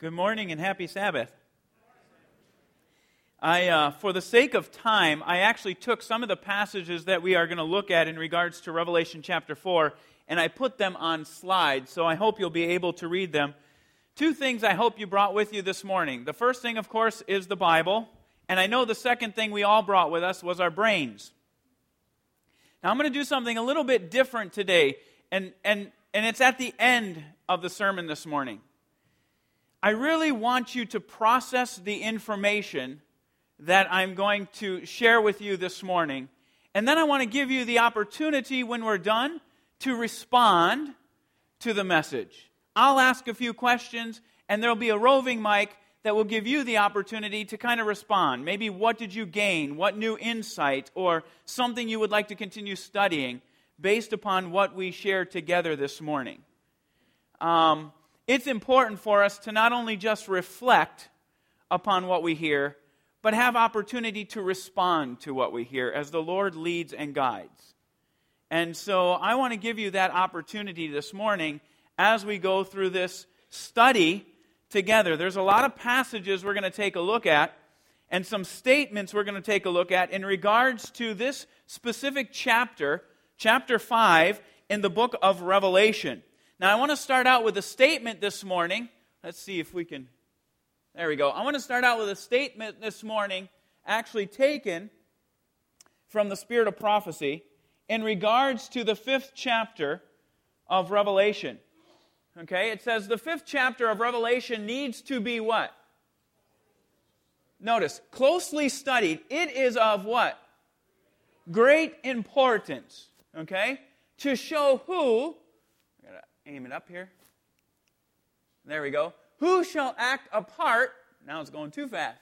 Good morning and happy Sabbath. I, uh, for the sake of time, I actually took some of the passages that we are going to look at in regards to Revelation chapter 4 and I put them on slides, so I hope you'll be able to read them. Two things I hope you brought with you this morning. The first thing, of course, is the Bible, and I know the second thing we all brought with us was our brains. Now, I'm going to do something a little bit different today, and, and, and it's at the end of the sermon this morning. I really want you to process the information that I'm going to share with you this morning. And then I want to give you the opportunity when we're done to respond to the message. I'll ask a few questions, and there'll be a roving mic that will give you the opportunity to kind of respond. Maybe what did you gain? What new insight or something you would like to continue studying based upon what we shared together this morning? Um, it's important for us to not only just reflect upon what we hear, but have opportunity to respond to what we hear as the Lord leads and guides. And so I want to give you that opportunity this morning as we go through this study together. There's a lot of passages we're going to take a look at and some statements we're going to take a look at in regards to this specific chapter, chapter 5 in the book of Revelation. Now, I want to start out with a statement this morning. Let's see if we can. There we go. I want to start out with a statement this morning, actually taken from the Spirit of Prophecy in regards to the fifth chapter of Revelation. Okay, it says the fifth chapter of Revelation needs to be what? Notice, closely studied. It is of what? Great importance. Okay? To show who, aim it up here. There we go. Who shall act a part? Now it's going too fast.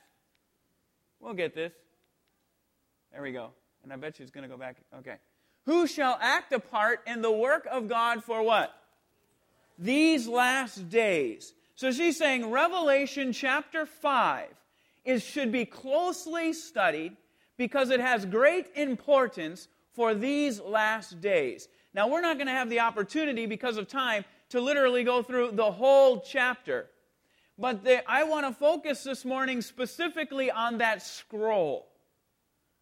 We'll get this. There we go. And I bet you it's going to go back. Okay who shall act a part in the work of God for what? These last days. So she's saying Revelation chapter 5 is, should be closely studied because it has great importance for these last days. Now, we're not going to have the opportunity because of time to literally go through the whole chapter. But the, I want to focus this morning specifically on that scroll.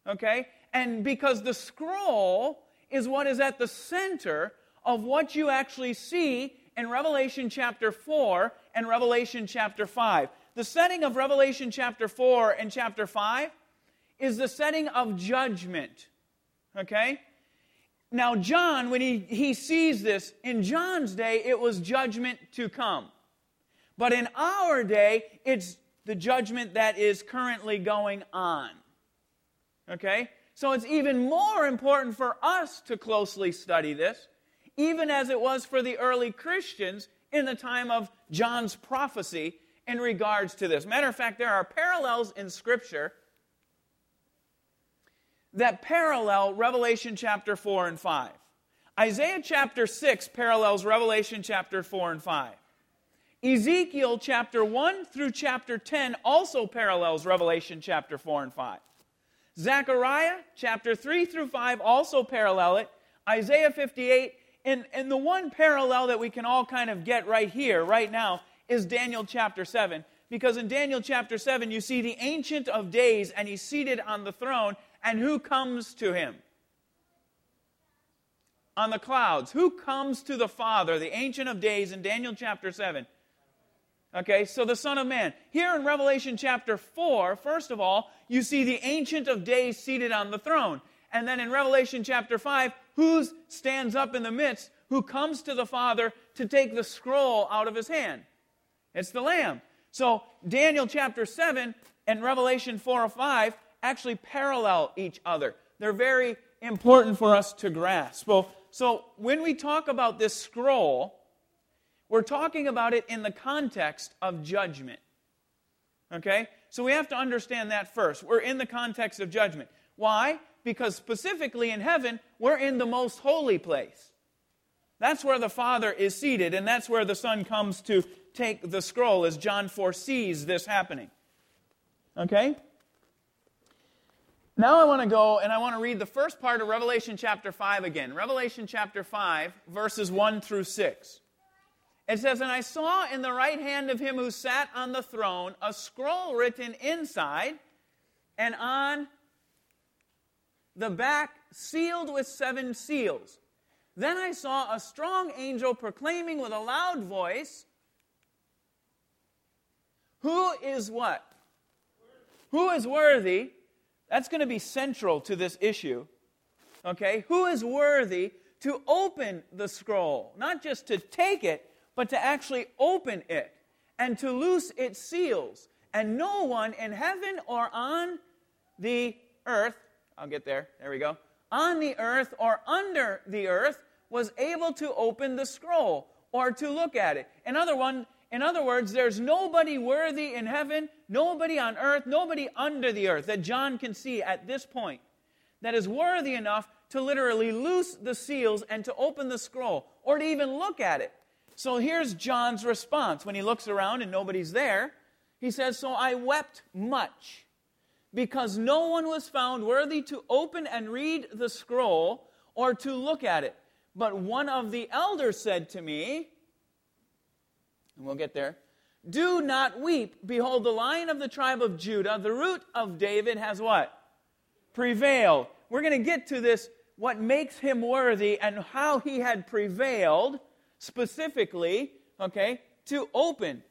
Okay? And because the scroll is what is at the center of what you actually see in Revelation chapter 4 and Revelation chapter 5. The setting of Revelation chapter 4 and chapter 5 is the setting of judgment. Okay? Now, John, when he, he sees this, in John's day, it was judgment to come. But in our day, it's the judgment that is currently going on. Okay? So it's even more important for us to closely study this, even as it was for the early Christians in the time of John's prophecy in regards to this. Matter of fact, there are parallels in Scripture that parallel Revelation chapter 4 and 5. Isaiah chapter 6 parallels Revelation chapter 4 and 5. Ezekiel chapter 1 through chapter 10 also parallels Revelation chapter 4 and 5. Zechariah chapter 3 through 5 also parallel it. Isaiah 58. And, and the one parallel that we can all kind of get right here, right now, is Daniel chapter 7. Because in Daniel chapter 7, you see the Ancient of Days, and he's seated on the throne, and who comes to him? On the clouds. Who comes to the Father, the Ancient of Days, in Daniel chapter 7? Okay, so the Son of Man. Here in Revelation chapter 4, first of all, you see the Ancient of Days seated on the throne. And then in Revelation chapter 5, who stands up in the midst, who comes to the Father to take the scroll out of his hand? It's the Lamb. So Daniel chapter 7 and Revelation 4 or 5 actually parallel each other. They're very important for us to grasp. Well, so when we talk about this scroll, we're talking about it in the context of judgment. Okay? So we have to understand that first. We're in the context of judgment. Why? Because specifically in heaven, we're in the most holy place. That's where the Father is seated, and that's where the Son comes to take the scroll as John foresees this happening. Okay? Now I want to go and I want to read the first part of Revelation chapter 5 again. Revelation chapter 5, verses 1 through 6. It says, And I saw in the right hand of him who sat on the throne a scroll written inside and on the back sealed with seven seals. Then I saw a strong angel proclaiming with a loud voice, Who is what? Who is worthy? That's going to be central to this issue. Okay? Who is worthy to open the scroll? Not just to take it, but to actually open it and to loose its seals. And no one in heaven or on the earth, I'll get there, there we go, on the earth or under the earth was able to open the scroll or to look at it. In other, one, in other words, there's nobody worthy in heaven, nobody on earth, nobody under the earth that John can see at this point that is worthy enough to literally loose the seals and to open the scroll or to even look at it. So here's John's response when he looks around and nobody's there. He says, So I wept much because no one was found worthy to open and read the scroll or to look at it. But one of the elders said to me, and we'll get there, Do not weep. Behold, the lion of the tribe of Judah, the root of David, has what? Prevailed. We're going to get to this, what makes him worthy and how he had prevailed specifically, okay, to open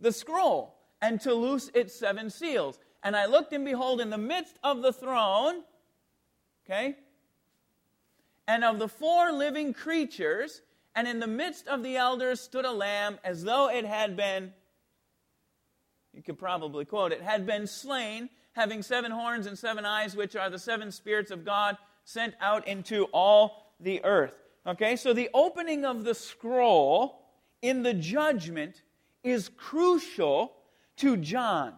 the scroll and to loose its seven seals. And I looked, and behold, in the midst of the throne, okay, and of the four living creatures, and in the midst of the elders stood a lamb as though it had been, you could probably quote it, had been slain, having seven horns and seven eyes, which are the seven spirits of God sent out into all the earth. Okay, so the opening of the scroll in the judgment is crucial to John.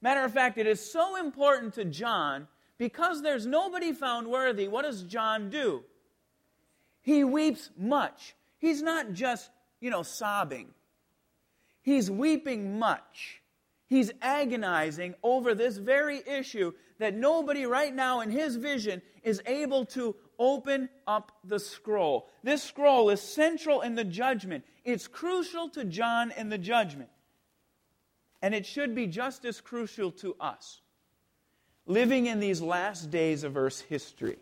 Matter of fact, it is so important to John because there's nobody found worthy. What does John do? He weeps much. He's not just, you know, sobbing, he's weeping much. He's agonizing over this very issue that nobody right now in his vision is able to open up the scroll. This scroll is central in the judgment, it's crucial to John in the judgment. And it should be just as crucial to us living in these last days of Earth's history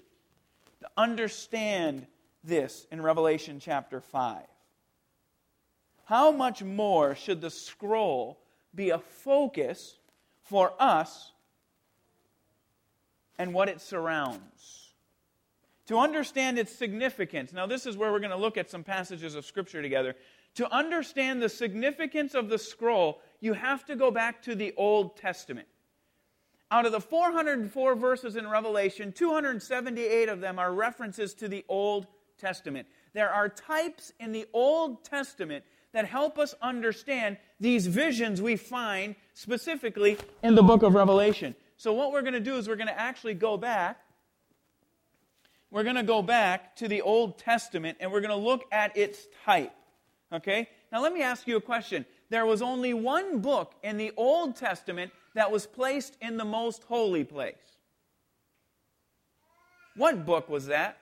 to understand this in Revelation chapter 5. How much more should the scroll be a focus for us and what it surrounds? To understand its significance, now this is where we're going to look at some passages of Scripture together. To understand the significance of the scroll, you have to go back to the Old Testament. Out of the 404 verses in Revelation, 278 of them are references to the Old Testament. There are types in the Old Testament that help us understand these visions we find specifically in the book of Revelation. So, what we're going to do is we're going to actually go back. We're going to go back to the Old Testament and we're going to look at its type. Okay? Now, let me ask you a question. There was only one book in the Old Testament that was placed in the most holy place. What book was that?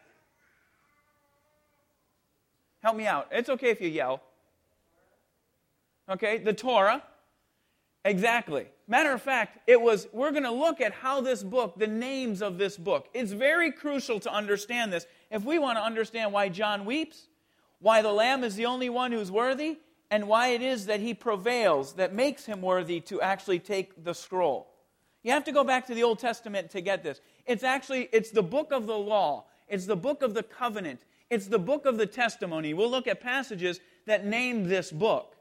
Help me out. It's okay if you yell. Okay, the Torah. Exactly. Matter of fact, it was, we're going to look at how this book, the names of this book. It's very crucial to understand this. If we want to understand why John weeps, why the Lamb is the only one who's worthy, and why it is that he prevails that makes him worthy to actually take the scroll. You have to go back to the Old Testament to get this. It's actually it's the book of the law. It's the book of the covenant. It's the book of the testimony. We'll look at passages that name this book.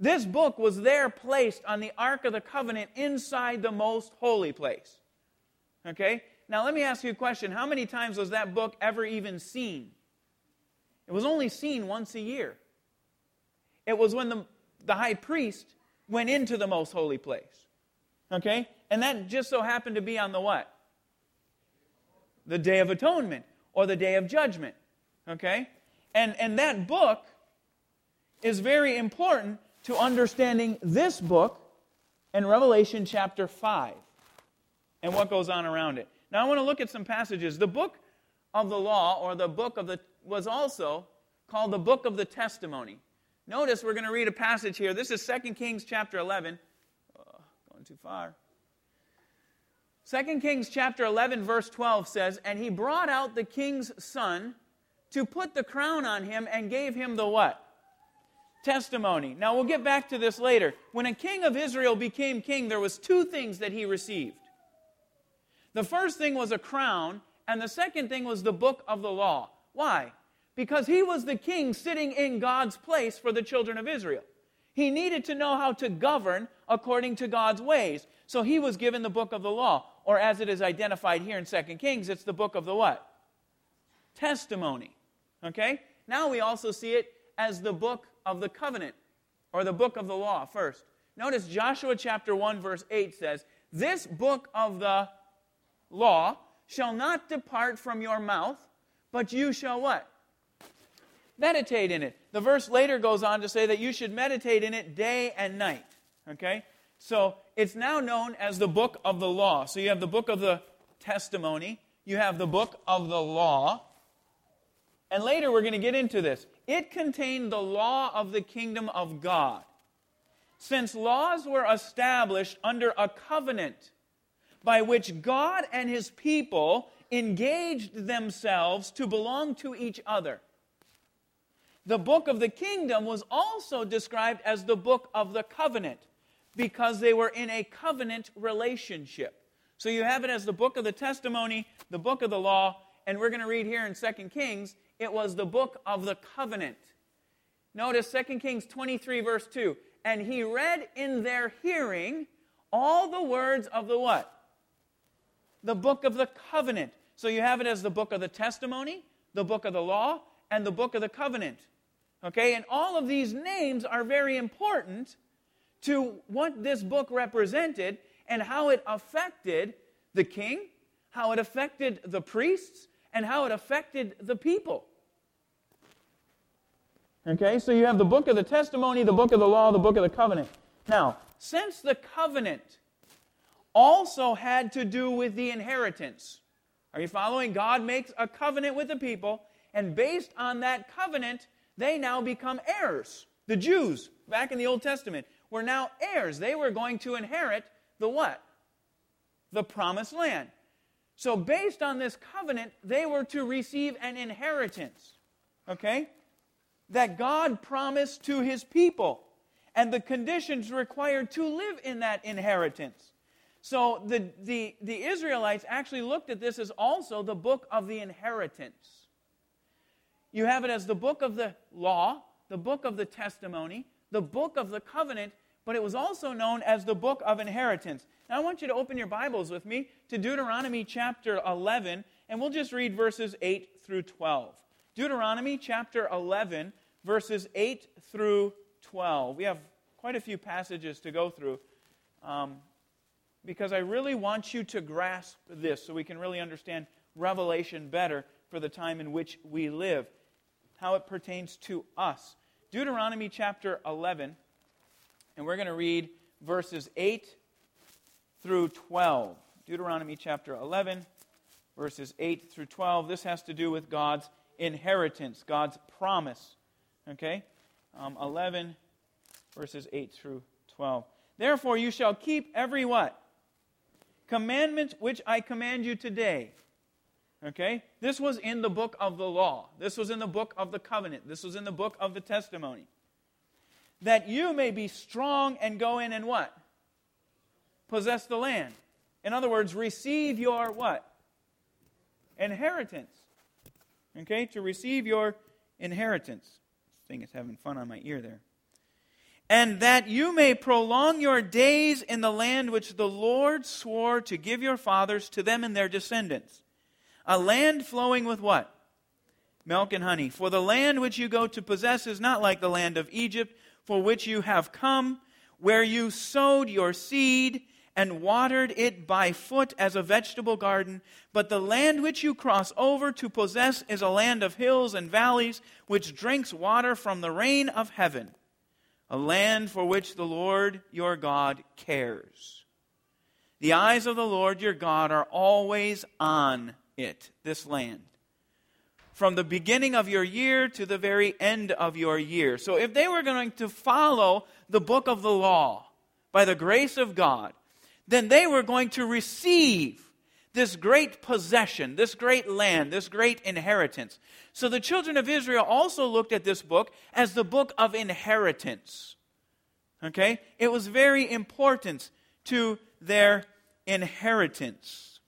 This book was there placed on the Ark of the Covenant inside the most holy place. Okay? Now, let me ask you a question. How many times was that book ever even seen? It was only seen once a year. It was when the, the high priest went into the most holy place. Okay? And that just so happened to be on the what? The Day of Atonement or the Day of Judgment. Okay? And, and that book is very important to understanding this book in Revelation chapter 5 and what goes on around it. Now I want to look at some passages. The book of the law or the book of the was also called the book of the testimony. Notice we're going to read a passage here. This is 2 Kings chapter 11. Oh, going too far. 2 Kings chapter 11, verse 12 says, And he brought out the king's son to put the crown on him and gave him the what? Testimony. Now we'll get back to this later. When a king of Israel became king, there was two things that he received. The first thing was a crown, and the second thing was the book of the law. Why? Because he was the king sitting in God's place for the children of Israel. He needed to know how to govern according to God's ways. So he was given the book of the law, or as it is identified here in 2 Kings, it's the book of the what? Testimony. Okay? Now we also see it as the book of the covenant, or the book of the law first. Notice Joshua chapter 1, verse 8 says, This book of the law shall not depart from your mouth, but you shall what? Meditate in it. The verse later goes on to say that you should meditate in it day and night. Okay? So it's now known as the book of the law. So you have the book of the testimony, you have the book of the law, and later we're going to get into this. It contained the law of the kingdom of God. Since laws were established under a covenant by which God and his people engaged themselves to belong to each other. The book of the kingdom was also described as the book of the covenant because they were in a covenant relationship. So you have it as the book of the testimony, the book of the law, and we're going to read here in 2 Kings it was the book of the covenant. Notice 2 Kings 23, verse 2. And he read in their hearing all the words of the what? The book of the covenant. So you have it as the book of the testimony, the book of the law, and the book of the covenant. Okay? And all of these names are very important to what this book represented and how it affected the king, how it affected the priests, and how it affected the people. Okay, so you have the book of the testimony, the book of the law, the book of the covenant. Now, since the covenant also had to do with the inheritance, are you following? God makes a covenant with the people, and based on that covenant, they now become heirs. The Jews, back in the Old Testament, were now heirs. They were going to inherit the what? The promised land. So, based on this covenant, they were to receive an inheritance. Okay? That God promised to his people and the conditions required to live in that inheritance. So, the, the, the Israelites actually looked at this as also the book of the inheritance. You have it as the book of the law, the book of the testimony, the book of the covenant, but it was also known as the book of inheritance. Now, I want you to open your Bibles with me to Deuteronomy chapter 11, and we'll just read verses 8 through 12. Deuteronomy chapter 11, verses 8 through 12. We have quite a few passages to go through um, because I really want you to grasp this so we can really understand Revelation better for the time in which we live, how it pertains to us. Deuteronomy chapter 11 and we're going to read verses 8 through 12. Deuteronomy chapter 11, verses 8 through 12. This has to do with God's inheritance, God's promise. Okay? Um, 11, verses 8 through 12. Therefore, you shall keep every what? Commandment which I command you today. Okay? This was in the book of the law. This was in the book of the covenant. This was in the book of the testimony that you may be strong and go in and what? Possess the land. In other words, receive your what? Inheritance. Okay? To receive your inheritance. Thing is having fun on my ear there. And that you may prolong your days in the land which the Lord swore to give your fathers to them and their descendants. A land flowing with what? Milk and honey. For the land which you go to possess is not like the land of Egypt for which you have come, where you sowed your seed and watered it by foot as a vegetable garden. But the land which you cross over to possess is a land of hills and valleys, which drinks water from the rain of heaven, a land for which the Lord your God cares. The eyes of the Lord your God are always on it, this land from the beginning of your year to the very end of your year. So if they were going to follow the book of the law by the grace of God, then they were going to receive this great possession, this great land, this great inheritance. So the children of Israel also looked at this book as the book of inheritance. Okay? It was very important to their inheritance.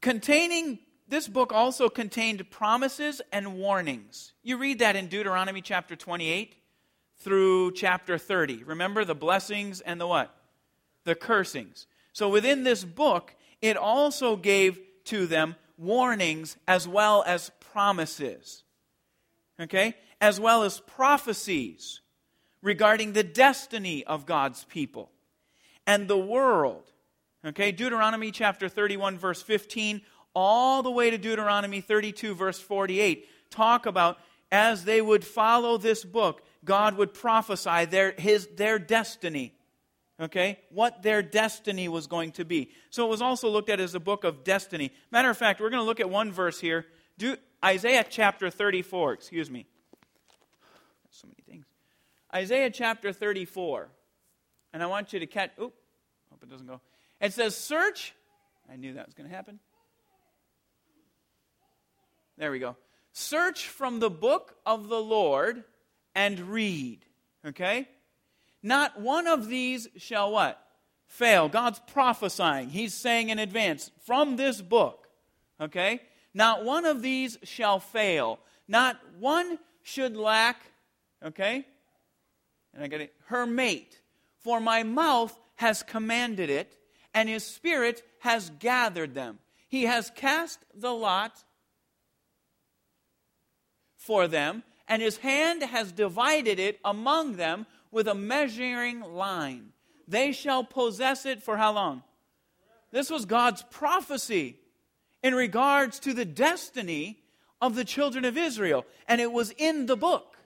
Containing, this book also contained promises and warnings. You read that in Deuteronomy chapter 28 through chapter 30. Remember the blessings and the what? The cursings. So within this book, it also gave to them warnings as well as promises. Okay? As well as prophecies regarding the destiny of God's people and the world Okay, Deuteronomy chapter 31, verse 15, all the way to Deuteronomy 32, verse 48, talk about as they would follow this book, God would prophesy their, his, their destiny. Okay? What their destiny was going to be. So it was also looked at as a book of destiny. Matter of fact, we're going to look at one verse here. Do, Isaiah chapter 34, excuse me. So many things. Isaiah chapter 34. And I want you to catch. Oh, hope it doesn't go. It says, Search. I knew that was going to happen. There we go. Search from the book of the Lord and read. Okay? Not one of these shall what? Fail. God's prophesying. He's saying in advance from this book. Okay? Not one of these shall fail. Not one should lack. Okay? And I get it. Her mate. For my mouth has commanded it and his spirit has gathered them. He has cast the lot for them, and his hand has divided it among them with a measuring line. They shall possess it for how long? This was God's prophecy in regards to the destiny of the children of Israel, and it was in the book.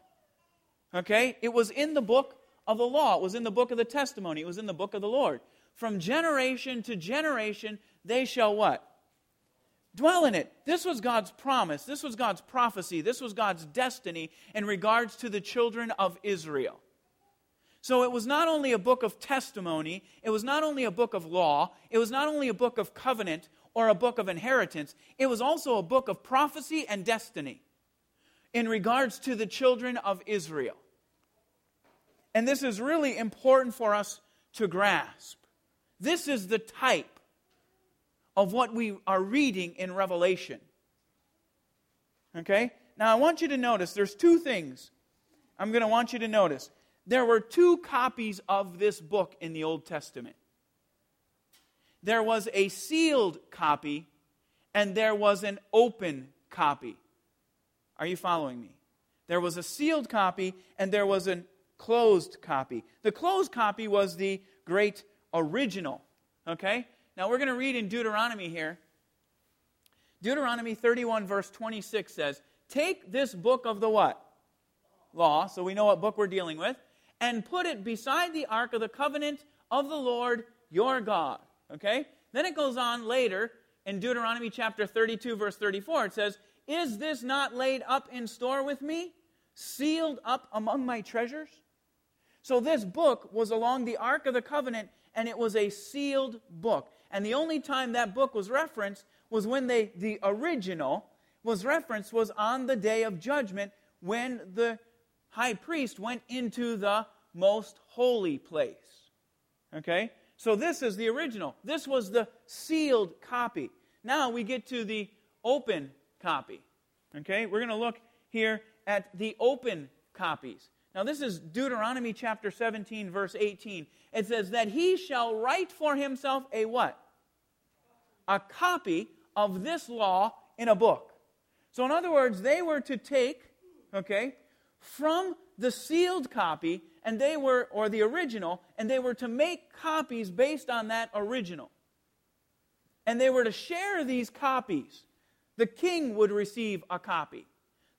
Okay? It was in the book of the law, it was in the book of the testimony, it was in the book of the Lord from generation to generation, they shall what? Dwell in it. This was God's promise. This was God's prophecy. This was God's destiny in regards to the children of Israel. So it was not only a book of testimony, it was not only a book of law, it was not only a book of covenant or a book of inheritance, it was also a book of prophecy and destiny in regards to the children of Israel. And this is really important for us to grasp. This is the type of what we are reading in Revelation. Okay? Now I want you to notice there's two things I'm going to want you to notice. There were two copies of this book in the Old Testament. There was a sealed copy and there was an open copy. Are you following me? There was a sealed copy and there was a closed copy. The closed copy was the great original. Okay? Now we're going to read in Deuteronomy here. Deuteronomy 31, verse 26 says, Take this book of the what? Law, so we know what book we're dealing with, and put it beside the ark of the covenant of the Lord your God. Okay? Then it goes on later in Deuteronomy chapter 32, verse 34. It says, Is this not laid up in store with me, sealed up among my treasures? So this book was along the ark of the covenant and it was a sealed book. And the only time that book was referenced was when they, the original was referenced was on the day of judgment when the high priest went into the most holy place. Okay? So this is the original. This was the sealed copy. Now we get to the open copy. Okay? We're going to look here at the open copies. Now, this is Deuteronomy chapter 17, verse 18. It says, That he shall write for himself a what? A copy of this law in a book. So, in other words, they were to take, okay, from the sealed copy, and they were, or the original, and they were to make copies based on that original. And they were to share these copies. The king would receive a copy,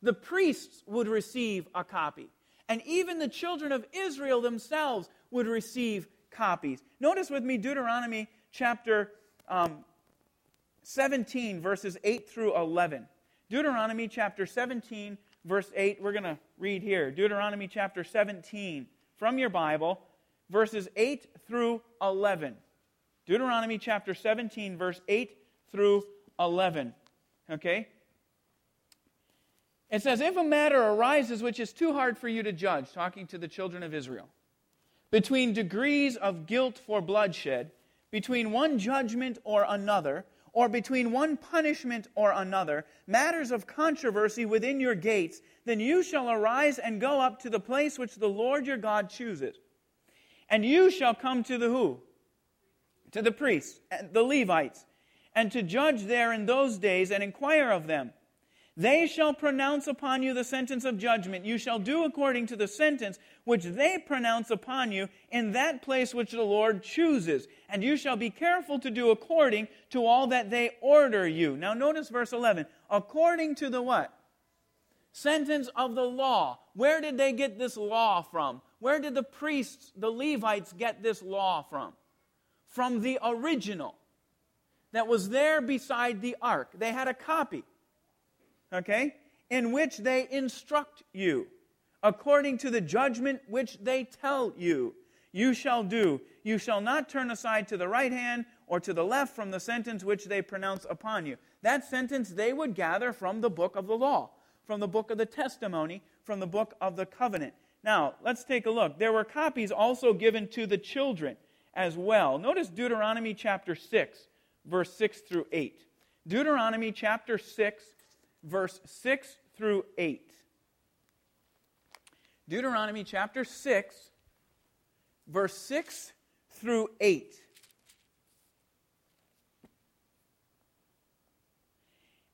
the priests would receive a copy and even the children of Israel themselves would receive copies. Notice with me Deuteronomy chapter um, 17, verses 8 through 11. Deuteronomy chapter 17, verse 8, we're going to read here. Deuteronomy chapter 17 from your Bible, verses 8 through 11. Deuteronomy chapter 17, verse 8 through 11. Okay? It says, If a matter arises which is too hard for you to judge, talking to the children of Israel, between degrees of guilt for bloodshed, between one judgment or another, or between one punishment or another, matters of controversy within your gates, then you shall arise and go up to the place which the Lord your God chooses. And you shall come to the who? To the priests, the Levites, and to judge there in those days and inquire of them. They shall pronounce upon you the sentence of judgment. You shall do according to the sentence which they pronounce upon you in that place which the Lord chooses. And you shall be careful to do according to all that they order you. Now notice verse 11. According to the what? Sentence of the law. Where did they get this law from? Where did the priests, the Levites, get this law from? From the original that was there beside the ark. They had a copy okay, in which they instruct you according to the judgment which they tell you. You shall do. You shall not turn aside to the right hand or to the left from the sentence which they pronounce upon you. That sentence they would gather from the book of the law, from the book of the testimony, from the book of the covenant. Now, let's take a look. There were copies also given to the children as well. Notice Deuteronomy chapter 6, verse 6 through 8. Deuteronomy chapter 6, verse 6 through 8. Deuteronomy chapter 6, verse 6 through 8.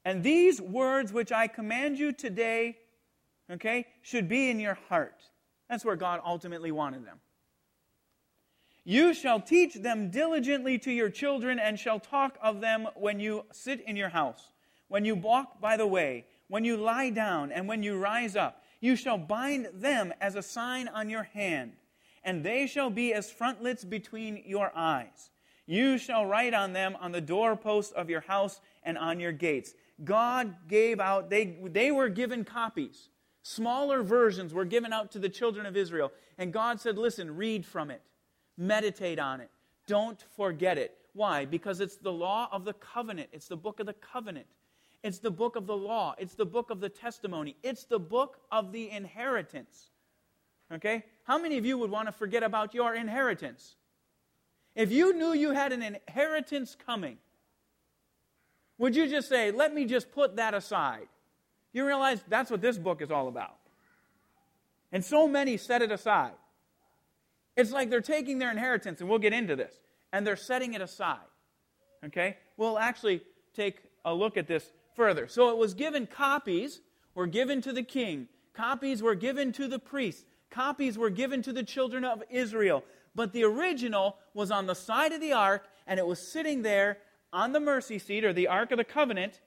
And these words which I command you today, okay, should be in your heart. That's where God ultimately wanted them. You shall teach them diligently to your children, and shall talk of them when you sit in your house when you walk by the way, when you lie down, and when you rise up. You shall bind them as a sign on your hand, and they shall be as frontlets between your eyes. You shall write on them on the doorposts of your house and on your gates. God gave out, they, they were given copies. Smaller versions were given out to the children of Israel. And God said, Listen, read from it, meditate on it, don't forget it. Why? Because it's the law of the covenant, it's the book of the covenant. It's the book of the law. It's the book of the testimony. It's the book of the inheritance. Okay? How many of you would want to forget about your inheritance? If you knew you had an inheritance coming, would you just say, let me just put that aside? You realize that's what this book is all about. And so many set it aside. It's like they're taking their inheritance, and we'll get into this, and they're setting it aside. Okay? We'll actually take a look at this further. So it was given copies were given to the king, copies were given to the priests, copies were given to the children of Israel. But the original was on the side of the ark, and it was sitting there on the mercy seat, or the ark of the covenant,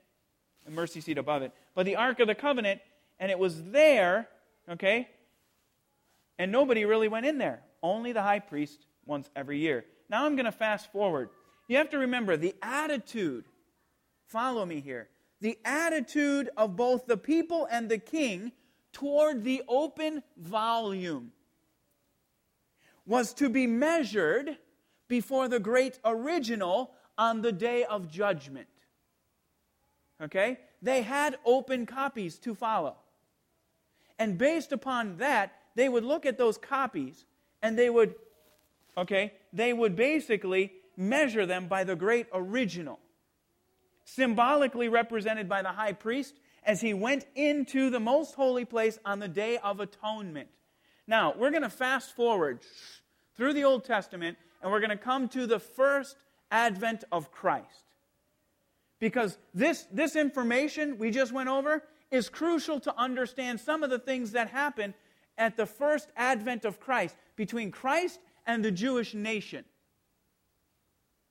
the mercy seat above it, but the ark of the covenant, and it was there, okay? And nobody really went in there. Only the high priest once every year. Now I'm going to fast forward. You have to remember the attitude. Follow me here the attitude of both the people and the king toward the open volume was to be measured before the great original on the day of judgment. Okay? They had open copies to follow. And based upon that, they would look at those copies and they would, okay, they would basically measure them by the great original symbolically represented by the high priest as he went into the most holy place on the Day of Atonement. Now, we're going to fast forward through the Old Testament and we're going to come to the first advent of Christ. Because this, this information we just went over is crucial to understand some of the things that happen at the first advent of Christ between Christ and the Jewish nation.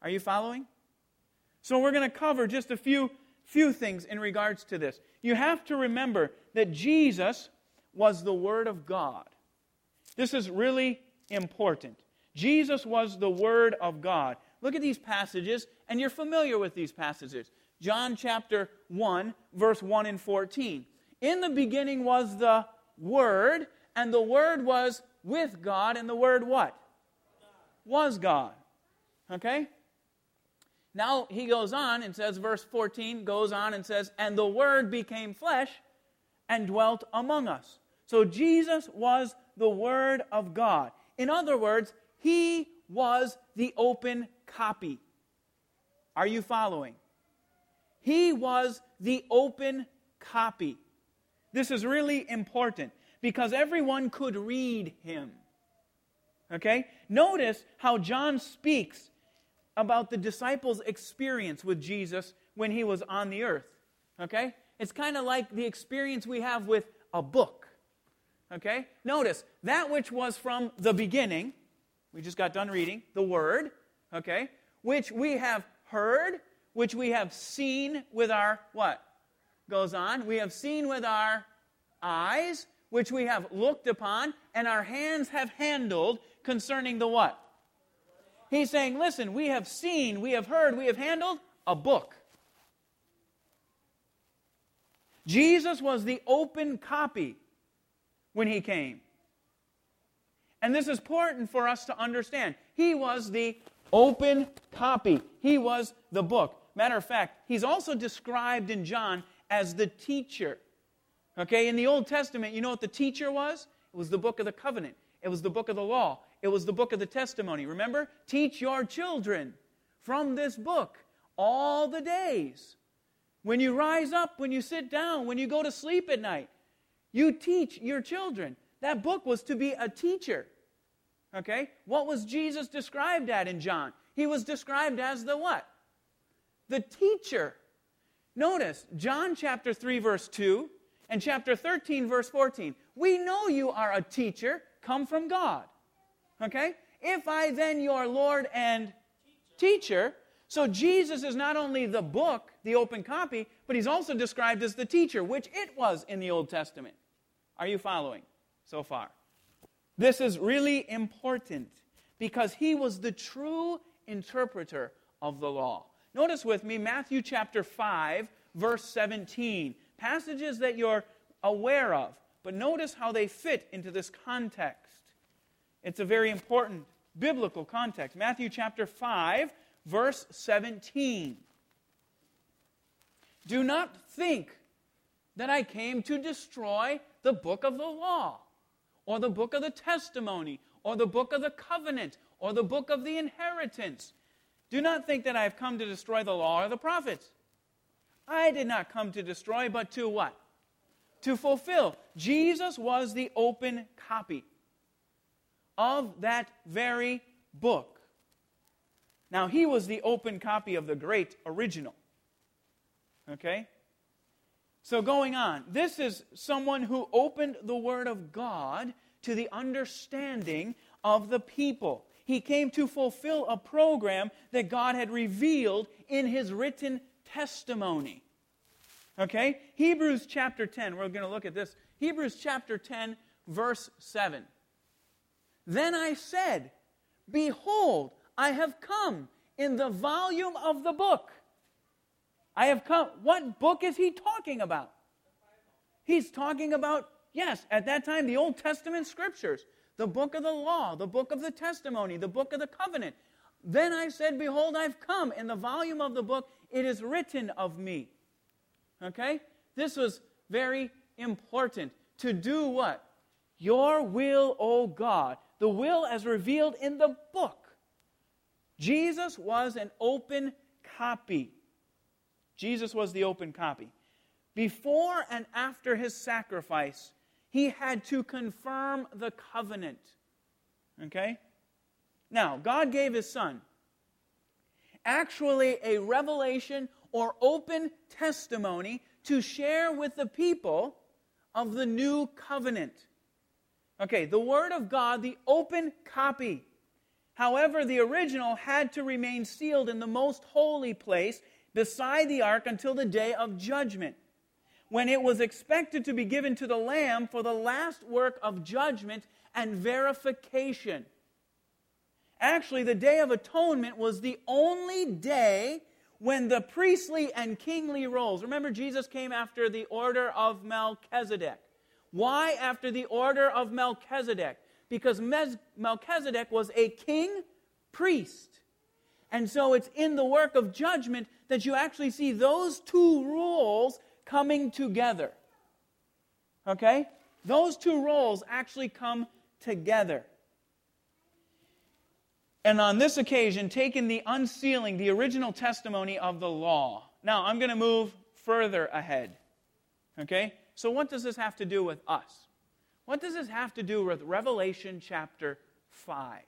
Are you following? So we're going to cover just a few, few things in regards to this. You have to remember that Jesus was the Word of God. This is really important. Jesus was the Word of God. Look at these passages, and you're familiar with these passages. John chapter 1, verse 1 and 14. In the beginning was the Word, and the Word was with God, and the Word what? Was God. Okay? Now he goes on and says, verse 14 goes on and says, And the Word became flesh and dwelt among us. So Jesus was the Word of God. In other words, he was the open copy. Are you following? He was the open copy. This is really important because everyone could read him. Okay? Notice how John speaks about the disciples' experience with Jesus when he was on the earth. Okay? It's kind of like the experience we have with a book. Okay? Notice, that which was from the beginning, we just got done reading, the Word, okay? Which we have heard, which we have seen with our, what? Goes on. We have seen with our eyes, which we have looked upon, and our hands have handled concerning the what? He's saying, listen, we have seen, we have heard, we have handled a book. Jesus was the open copy when he came. And this is important for us to understand. He was the open copy, he was the book. Matter of fact, he's also described in John as the teacher. Okay, in the Old Testament, you know what the teacher was? It was the book of the covenant, it was the book of the law, it was the book of the testimony. Remember? Teach your children from this book all the days. When you rise up, when you sit down, when you go to sleep at night, you teach your children. That book was to be a teacher. Okay? What was Jesus described at in John? He was described as the what? The teacher. Notice John chapter 3 verse 2 and chapter 13 verse 14. We know you are a teacher come from God. Okay? If I then your Lord and teacher, so Jesus is not only the book, the open copy, but he's also described as the teacher, which it was in the Old Testament. Are you following so far? This is really important because he was the true interpreter of the law. Notice with me Matthew chapter 5, verse 17. Passages that you're aware of, but notice how they fit into this context. It's a very important biblical context. Matthew chapter 5, verse 17. Do not think that I came to destroy the book of the law, or the book of the testimony, or the book of the covenant, or the book of the inheritance. Do not think that I have come to destroy the law or the prophets. I did not come to destroy, but to what? To fulfill. Jesus was the open copy of that very book. Now, he was the open copy of the great original. Okay? So, going on, this is someone who opened the Word of God to the understanding of the people. He came to fulfill a program that God had revealed in His written testimony. Okay? Hebrews chapter 10, we're going to look at this. Hebrews chapter 10, verse 7. Then I said, Behold, I have come in the volume of the book I have come. What book is he talking about? He's talking about, yes, at that time, the Old Testament scriptures, the book of the law, the book of the testimony, the book of the covenant. Then I said, Behold, I've come. In the volume of the book, it is written of me. Okay? This was very important. To do what? Your will, O God. The will as revealed in the book. Jesus was an open copy Jesus was the open copy. Before and after his sacrifice, he had to confirm the covenant. Okay? Now, God gave his son actually a revelation or open testimony to share with the people of the new covenant. Okay, the Word of God, the open copy. However, the original had to remain sealed in the most holy place beside the ark until the day of judgment, when it was expected to be given to the Lamb for the last work of judgment and verification. Actually, the Day of Atonement was the only day when the priestly and kingly roles, remember, Jesus came after the order of Melchizedek. Why after the order of Melchizedek? Because Melchizedek was a king priest. And so it's in the work of judgment that you actually see those two roles coming together. Okay? Those two roles actually come together. And on this occasion, taking the unsealing, the original testimony of the law. Now, I'm going to move further ahead. Okay? So, what does this have to do with us? What does this have to do with Revelation chapter 5?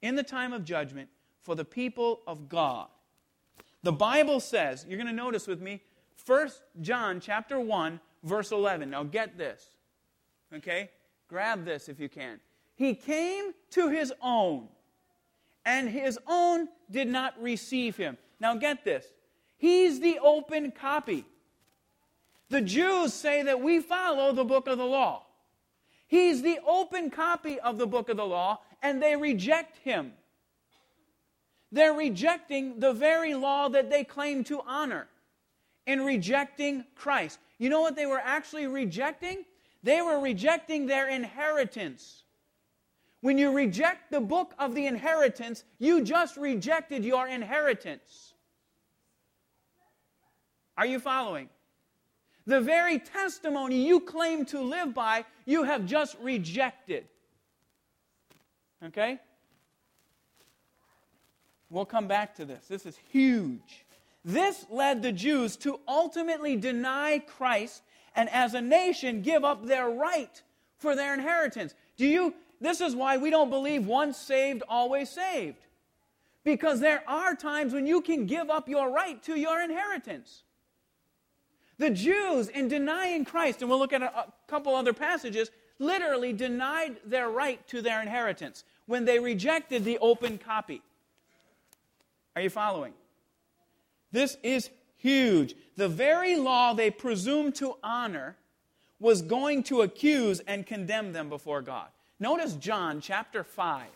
In the time of judgment for the people of God. The Bible says, you're going to notice with me, 1 John chapter 1 verse 11. Now get this. Okay? Grab this if you can. He came to his own, and his own did not receive him. Now get this. He's the open copy. The Jews say that we follow the book of the law. He's the open copy of the book of the law, and they reject him. They're rejecting the very law that they claim to honor in rejecting Christ. You know what they were actually rejecting? They were rejecting their inheritance. When you reject the book of the inheritance, you just rejected your inheritance. Are you following? The very testimony you claim to live by, you have just rejected. Okay? We'll come back to this. This is huge. This led the Jews to ultimately deny Christ and as a nation give up their right for their inheritance. Do you this is why we don't believe once saved always saved. Because there are times when you can give up your right to your inheritance. The Jews, in denying Christ, and we'll look at a, couple other passages, literally denied their right to their inheritance when they rejected the open copy. Are you following? This is huge. The very law they presumed to honor was going to accuse and condemn them before God. Notice John chapter 5.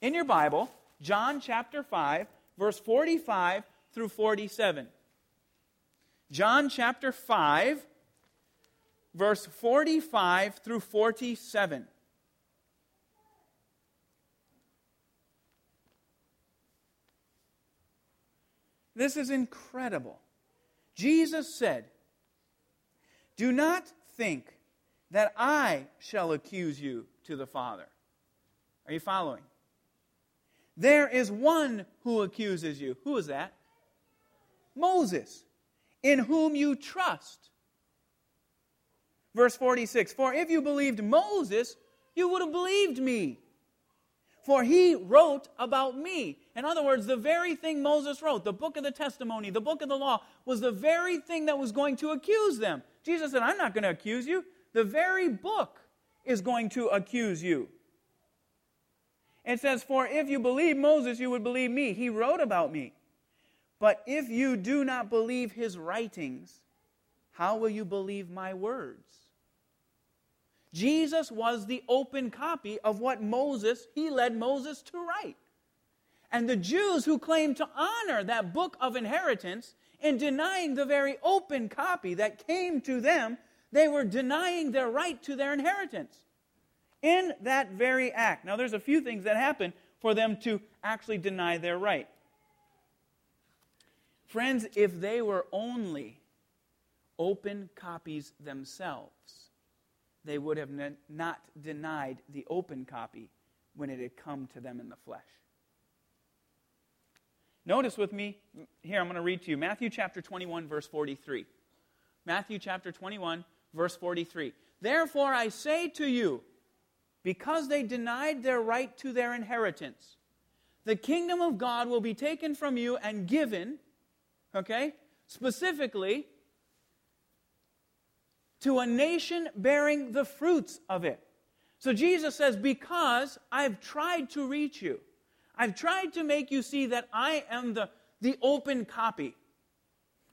In your Bible, John chapter 5, verse 45 through 47. John chapter 5, verse 45 through 47. This is incredible. Jesus said, Do not think that I shall accuse you to the Father. Are you following? There is one who accuses you. Who is that? Moses, in whom you trust. Verse 46 For if you believed Moses, you would have believed me for he wrote about me. In other words, the very thing Moses wrote, the book of the testimony, the book of the law, was the very thing that was going to accuse them. Jesus said, I'm not going to accuse you. The very book is going to accuse you. It says, For if you believe Moses, you would believe me. He wrote about me. But if you do not believe his writings, how will you believe my words? Jesus was the open copy of what Moses, he led Moses to write. And the Jews who claimed to honor that book of inheritance in denying the very open copy that came to them, they were denying their right to their inheritance in that very act. Now, there's a few things that happen for them to actually deny their right. Friends, if they were only open copies themselves, they would have not denied the open copy when it had come to them in the flesh. Notice with me, here I'm going to read to you Matthew chapter 21, verse 43. Matthew chapter 21, verse 43. Therefore I say to you, because they denied their right to their inheritance, the kingdom of God will be taken from you and given, okay, specifically to a nation bearing the fruits of it. So Jesus says, Because I've tried to reach you, I've tried to make you see that I am the, the open copy,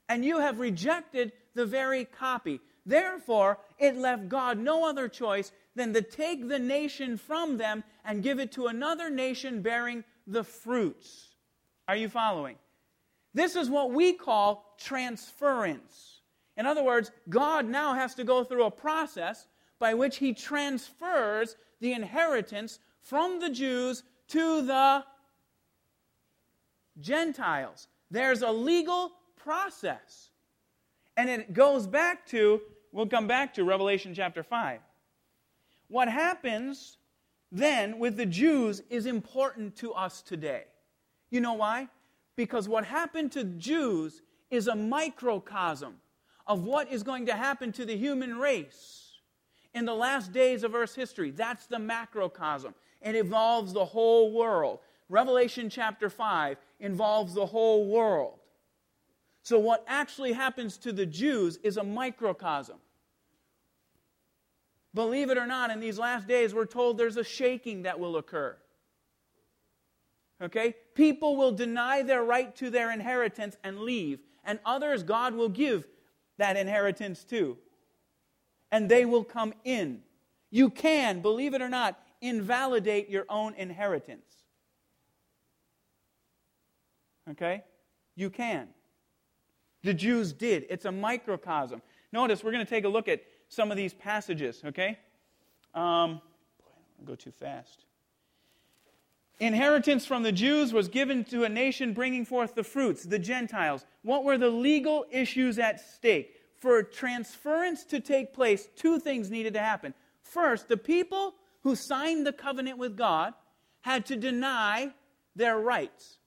and you have rejected the very copy. Therefore, it left God no other choice than to take the nation from them and give it to another nation bearing the fruits. Are you following? This is what we call transference. In other words, God now has to go through a process by which he transfers the inheritance from the Jews to the Gentiles. There's a legal process. And it goes back to, we'll come back to Revelation chapter 5. What happens then with the Jews is important to us today. You know why? Because what happened to Jews is a microcosm of what is going to happen to the human race in the last days of Earth's history. That's the macrocosm. It involves the whole world. Revelation chapter 5 involves the whole world. So, what actually happens to the Jews is a microcosm. Believe it or not, in these last days, we're told there's a shaking that will occur. Okay? People will deny their right to their inheritance and leave, and others God will give that inheritance to. And they will come in. You can, believe it or not, invalidate your own inheritance. Okay? You can. The Jews did. It's a microcosm. Notice, we're going to take a look at some of these passages, okay? Um, I'll go too fast. Inheritance from the Jews was given to a nation bringing forth the fruits, the Gentiles. What were the legal issues at stake? For transference to take place, two things needed to happen. First, the people who signed the covenant with God had to deny their rights.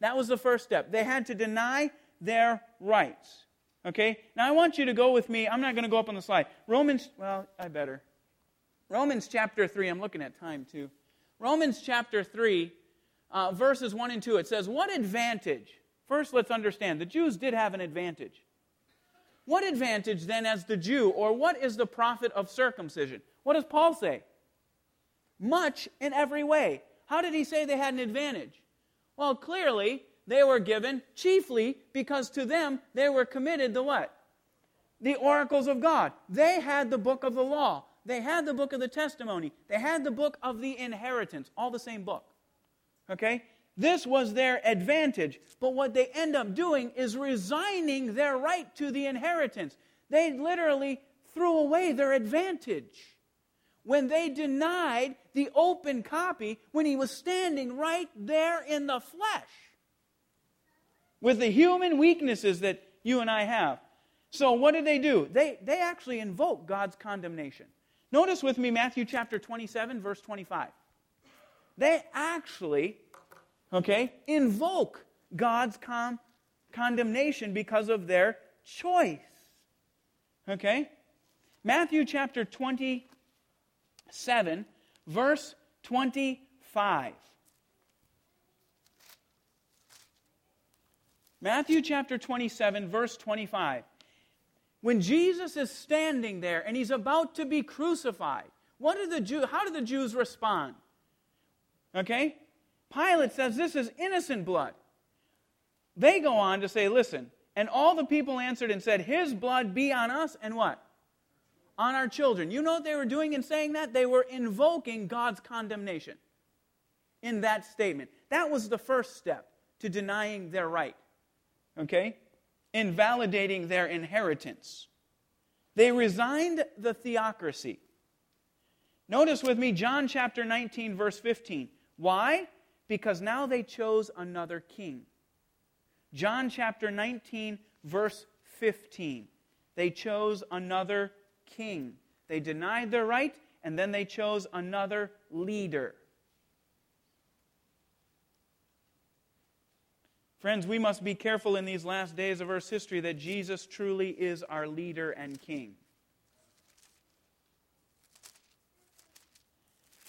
That was the first step. They had to deny their rights. Okay? Now I want you to go with me. I'm not going to go up on the slide. Romans, well, I better. Romans chapter 3. I'm looking at time too. Romans chapter 3, uh, verses 1 and 2. It says, What advantage? First, let's understand the Jews did have an advantage. What advantage then as the Jew, or what is the profit of circumcision? What does Paul say? Much in every way. How did he say they had an advantage? Well, clearly, they were given chiefly because to them they were committed the what? The oracles of God. They had the book of the law. They had the book of the testimony. They had the book of the inheritance, all the same book. Okay? This was their advantage. But what they end up doing is resigning their right to the inheritance. They literally threw away their advantage when they denied the open copy when he was standing right there in the flesh with the human weaknesses that you and I have. So, what did they do? They, they actually invoke God's condemnation. Notice with me Matthew chapter 27, verse 25. They actually, okay, invoke God's con- condemnation because of their choice. Okay? Matthew chapter 27, verse 25. Matthew chapter 27, verse 25. When Jesus is standing there and he's about to be crucified, what do the Jew, how do the Jews respond? Okay? Pilate says this is innocent blood. They go on to say, listen, and all the people answered and said, His blood be on us and what? On our children. You know what they were doing in saying that? They were invoking God's condemnation in that statement. That was the first step to denying their right okay, invalidating their inheritance. They resigned the theocracy. Notice with me John chapter 19, verse 15. Why? Because now they chose another king. John chapter 19, verse 15. They chose another king. They denied their right, and then they chose another leader. Friends, we must be careful in these last days of Earth's history that Jesus truly is our leader and king.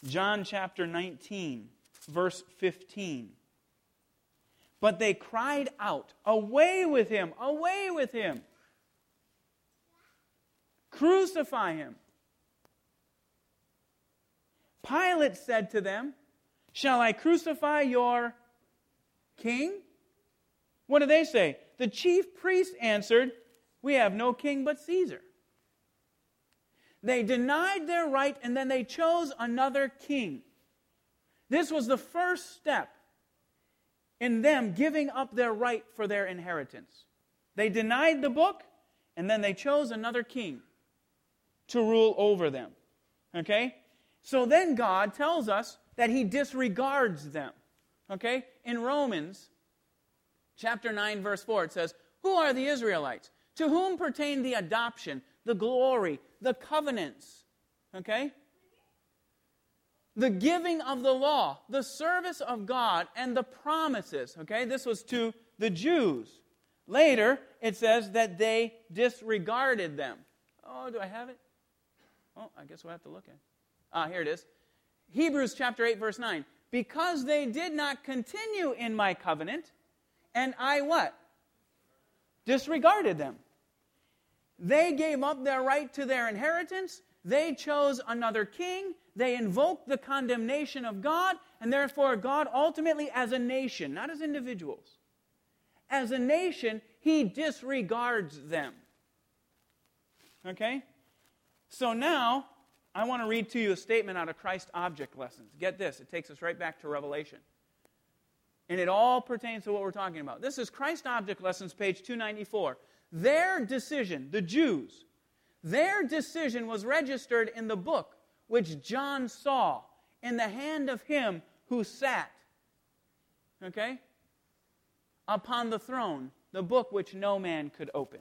John chapter 19, verse 15. But they cried out, Away with him! Away with him! Crucify him! Pilate said to them, Shall I crucify your king? What do they say? The chief priest answered, We have no king but Caesar. They denied their right and then they chose another king. This was the first step in them giving up their right for their inheritance. They denied the book, and then they chose another king to rule over them. Okay? So then God tells us that he disregards them. Okay? In Romans chapter 9, verse 4, it says, Who are the Israelites? To whom pertain the adoption, the glory, the covenants? Okay? The giving of the law, the service of God, and the promises. Okay? This was to the Jews. Later, it says that they disregarded them. Oh, do I have it? Oh, I guess we'll have to look at. Ah, here it is. Hebrews chapter 8 verse 9. Because they did not continue in my covenant, and I what? Disregarded them. They gave up their right to their inheritance. They chose another king. They invoked the condemnation of God, and therefore God ultimately as a nation, not as individuals, as a nation, he disregards them. Okay? So now, I want to read to you a statement out of Christ Object Lessons. Get this, it takes us right back to Revelation. And it all pertains to what we're talking about. This is Christ Object Lessons, page 294. Their decision, the Jews, their decision was registered in the book which John saw in the hand of him who sat. Okay? upon the throne, the book which no man could open.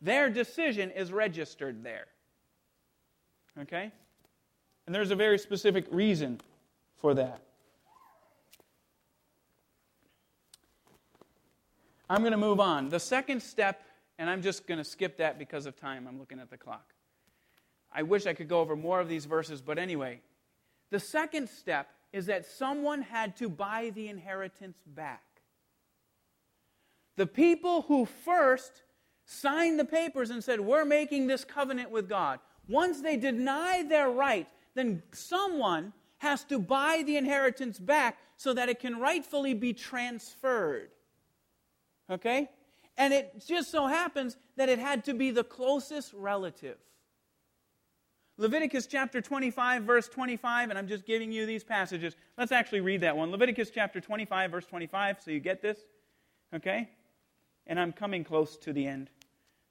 Their decision is registered there. Okay? And there's a very specific reason for that. I'm going to move on. The second step, and I'm just going to skip that because of time. I'm looking at the clock. I wish I could go over more of these verses, but anyway, the second step is that someone had to buy the inheritance back. The people who first signed the papers and said, We're making this covenant with God, once they deny their right, then someone has to buy the inheritance back so that it can rightfully be transferred. Okay? And it just so happens that it had to be the closest relative. Leviticus chapter 25, verse 25, and I'm just giving you these passages. Let's actually read that one. Leviticus chapter 25, verse 25, so you get this. Okay? and I'm coming close to the end.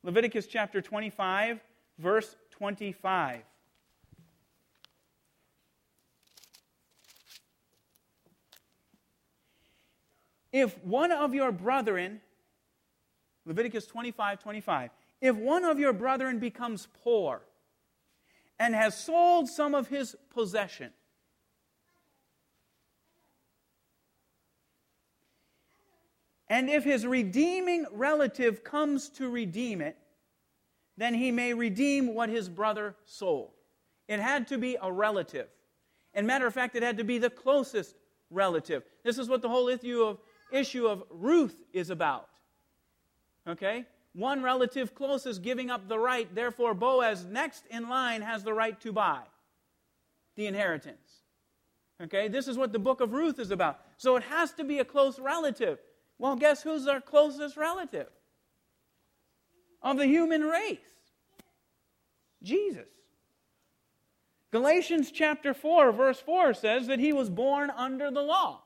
Leviticus chapter 25, verse 25. If one of your brethren, Leviticus 25, 25, if one of your brethren becomes poor and has sold some of his possession, And if his redeeming relative comes to redeem it, then he may redeem what his brother sold. It had to be a relative. And matter of fact, it had to be the closest relative. This is what the whole issue of, issue of Ruth is about. Okay? One relative closest giving up the right, therefore, Boaz, next in line, has the right to buy the inheritance. Okay? This is what the book of Ruth is about. So it has to be a close relative. Well, guess who's our closest relative? Of the human race Jesus. Galatians chapter 4, verse 4 says that he was born under the law.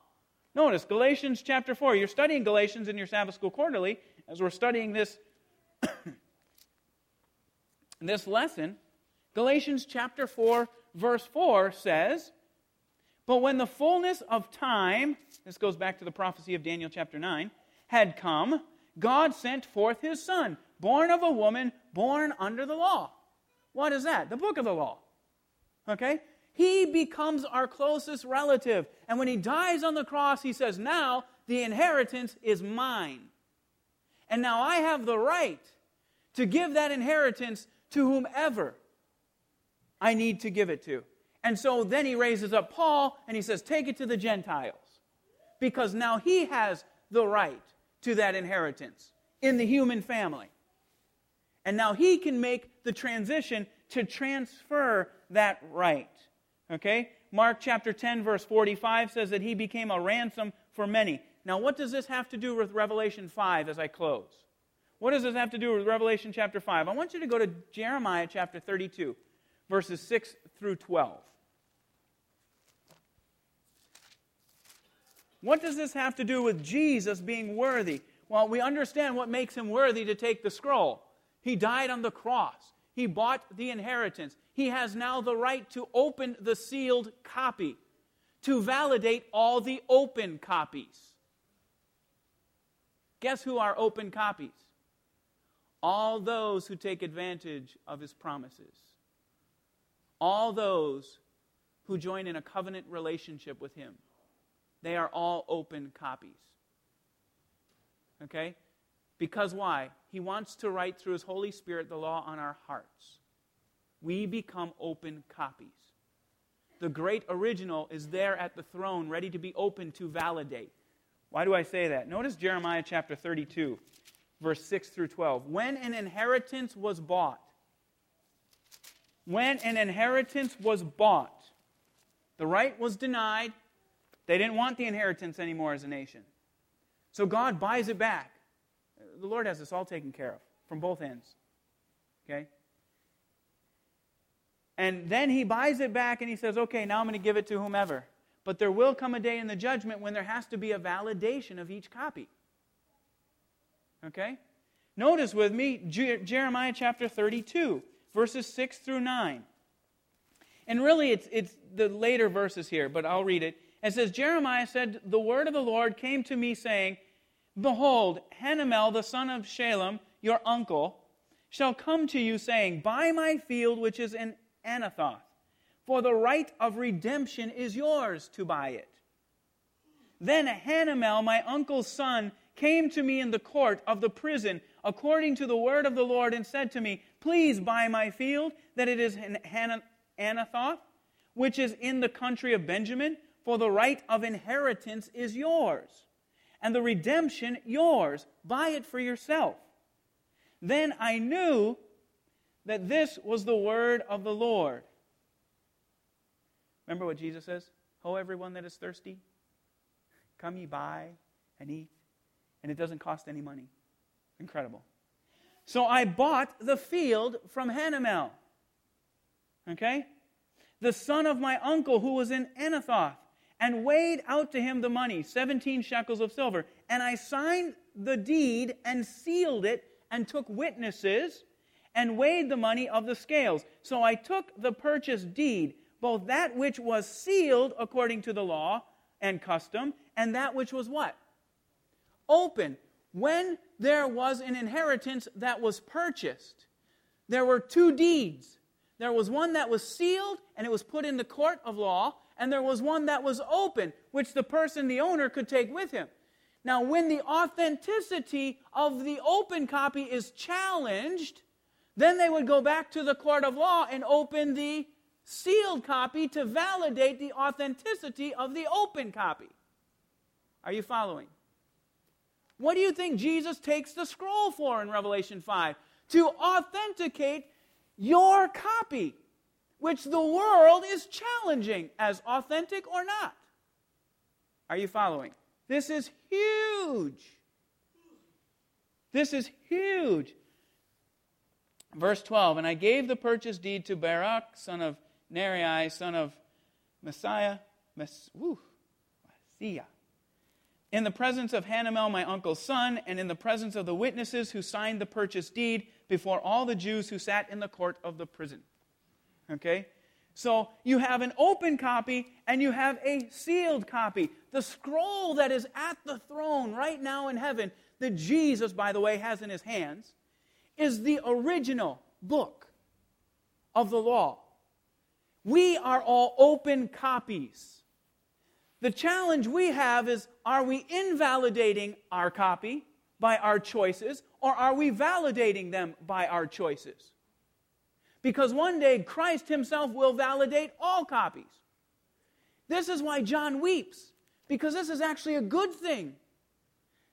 Notice, Galatians chapter 4. You're studying Galatians in your Sabbath School Quarterly as we're studying this, this lesson. Galatians chapter 4, verse 4 says, But when the fullness of time, this goes back to the prophecy of Daniel chapter 9, had come, God sent forth his son, born of a woman, born under the law. What is that? The book of the law. Okay? He becomes our closest relative. And when he dies on the cross, he says, Now the inheritance is mine. And now I have the right to give that inheritance to whomever I need to give it to. And so then he raises up Paul and he says, Take it to the Gentiles because now he has the right to that inheritance in the human family. And now he can make the transition to transfer that right. Okay? Mark chapter 10, verse 45 says that he became a ransom for many. Now, what does this have to do with Revelation 5 as I close? What does this have to do with Revelation chapter 5? I want you to go to Jeremiah chapter 32, verses 6 through 12. What does this have to do with Jesus being worthy? Well, we understand what makes him worthy to take the scroll. He died on the cross. He bought the inheritance. He has now the right to open the sealed copy, to validate all the open copies. Guess who are open copies? All those who take advantage of his promises. All those who join in a covenant relationship with him. They are all open copies. Okay? Because why? He wants to write through His Holy Spirit the law on our hearts. We become open copies. The great original is there at the throne, ready to be opened to validate. Why do I say that? Notice Jeremiah chapter 32, verse 6 through 12. When an inheritance was bought, when an inheritance was bought, the right was denied. They didn't want the inheritance anymore as a nation. So God buys it back. The Lord has this all taken care of from both ends. Okay? And then he buys it back and he says, okay, now I'm going to give it to whomever. But there will come a day in the judgment when there has to be a validation of each copy. Okay? Notice with me Jeremiah chapter 32, verses 6 through 9. And really, it's, it's the later verses here, but I'll read it. It says, Jeremiah said, The word of the Lord came to me, saying, Behold, Hanamel, the son of Shallum, your uncle, shall come to you, saying, Buy my field which is in Anathoth, for the right of redemption is yours to buy it. Then Hanamel, my uncle's son, came to me in the court of the prison according to the word of the Lord and said to me, Please buy my field, that it is in Anathoth, which is in the country of Benjamin, for the right of inheritance is yours, and the redemption yours. Buy it for yourself. Then I knew that this was the word of the Lord. Remember what Jesus says? Ho, everyone that is thirsty, come ye buy and eat. And it doesn't cost any money. Incredible. So I bought the field from Hanamel. Okay? The son of my uncle who was in Anathoth, and weighed out to him the money, 17 shekels of silver. And I signed the deed and sealed it and took witnesses and weighed the money of the scales. So I took the purchase deed, both that which was sealed according to the law and custom, and that which was what? Open. When there was an inheritance that was purchased, there were two deeds. There was one that was sealed and it was put in the court of law, and there was one that was open, which the person, the owner, could take with him. Now, when the authenticity of the open copy is challenged, then they would go back to the court of law and open the sealed copy to validate the authenticity of the open copy. Are you following? What do you think Jesus takes the scroll for in Revelation 5? To authenticate your copy, which the world is challenging as authentic or not. Are you following? This is huge. This is huge. Verse 12 And I gave the purchase deed to Barak, son of Neriah, son of Messiah, Mess, woo, Messiah, in the presence of Hanamel, my uncle's son, and in the presence of the witnesses who signed the purchase deed before all the Jews who sat in the court of the prison. Okay? So you have an open copy and you have a sealed copy. The scroll that is at the throne right now in heaven, that Jesus, by the way, has in his hands, is the original book of the law. We are all open copies. The challenge we have is are we invalidating our copy by our choices, or are we validating them by our choices? Because one day Christ himself will validate all copies. This is why John weeps, because this is actually a good thing.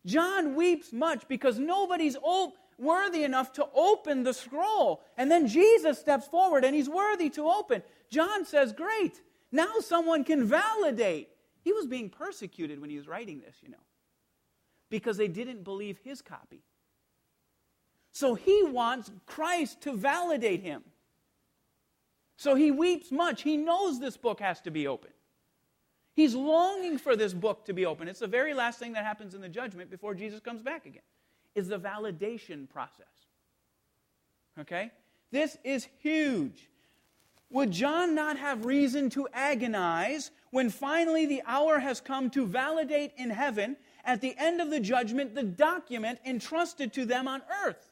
John weeps much because nobody's worthy enough to open the scroll. And then Jesus steps forward and he's worthy to open. John says, Great, now someone can validate. He was being persecuted when he was writing this, you know, because they didn't believe his copy. So he wants Christ to validate him. So he weeps much. He knows this book has to be open. He's longing for this book to be open. It's the very last thing that happens in the judgment before Jesus comes back again. Is the validation process. Okay? This is huge. Would John not have reason to agonize when finally the hour has come to validate in heaven, at the end of the judgment, the document entrusted to them on earth?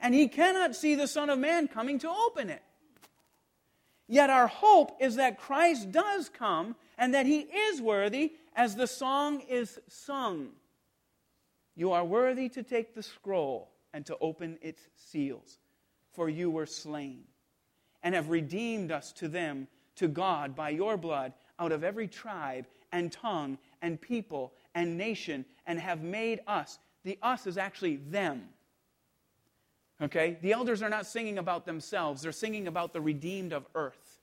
And he cannot see the Son of Man coming to open it. Yet our hope is that Christ does come and that he is worthy as the song is sung. You are worthy to take the scroll and to open its seals, for you were slain and have redeemed us to them, to God, by your blood, out of every tribe and tongue and people and nation, and have made us. The us is actually them. Okay? The elders are not singing about themselves, they're singing about the redeemed of earth.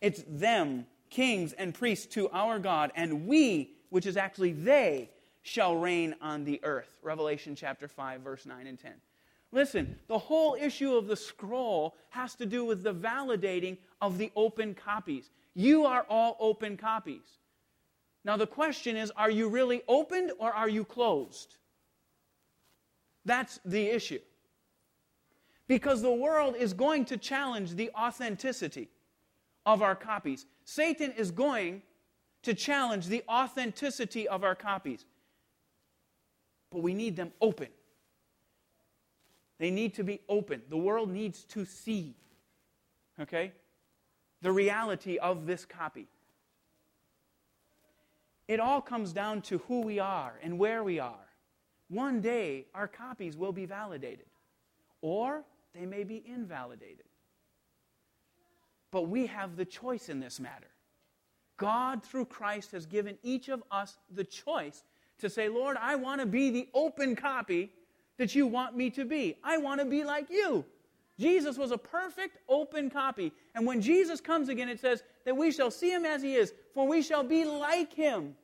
It's them, kings and priests to our God, and we, which is actually they, shall reign on the earth. Revelation chapter 5, verse 9 and 10. Listen, the whole issue of the scroll has to do with the validating of the open copies. You are all open copies. Now, the question is are you really opened or are you closed? That's the issue. Because the world is going to challenge the authenticity of our copies. Satan is going to challenge the authenticity of our copies. But we need them open. They need to be open. The world needs to see, okay, the reality of this copy. It all comes down to who we are and where we are. One day, our copies will be validated, or they may be invalidated. But we have the choice in this matter. God, through Christ, has given each of us the choice to say, Lord, I want to be the open copy that you want me to be. I want to be like you. Jesus was a perfect open copy. And when Jesus comes again, it says that we shall see him as he is, for we shall be like him.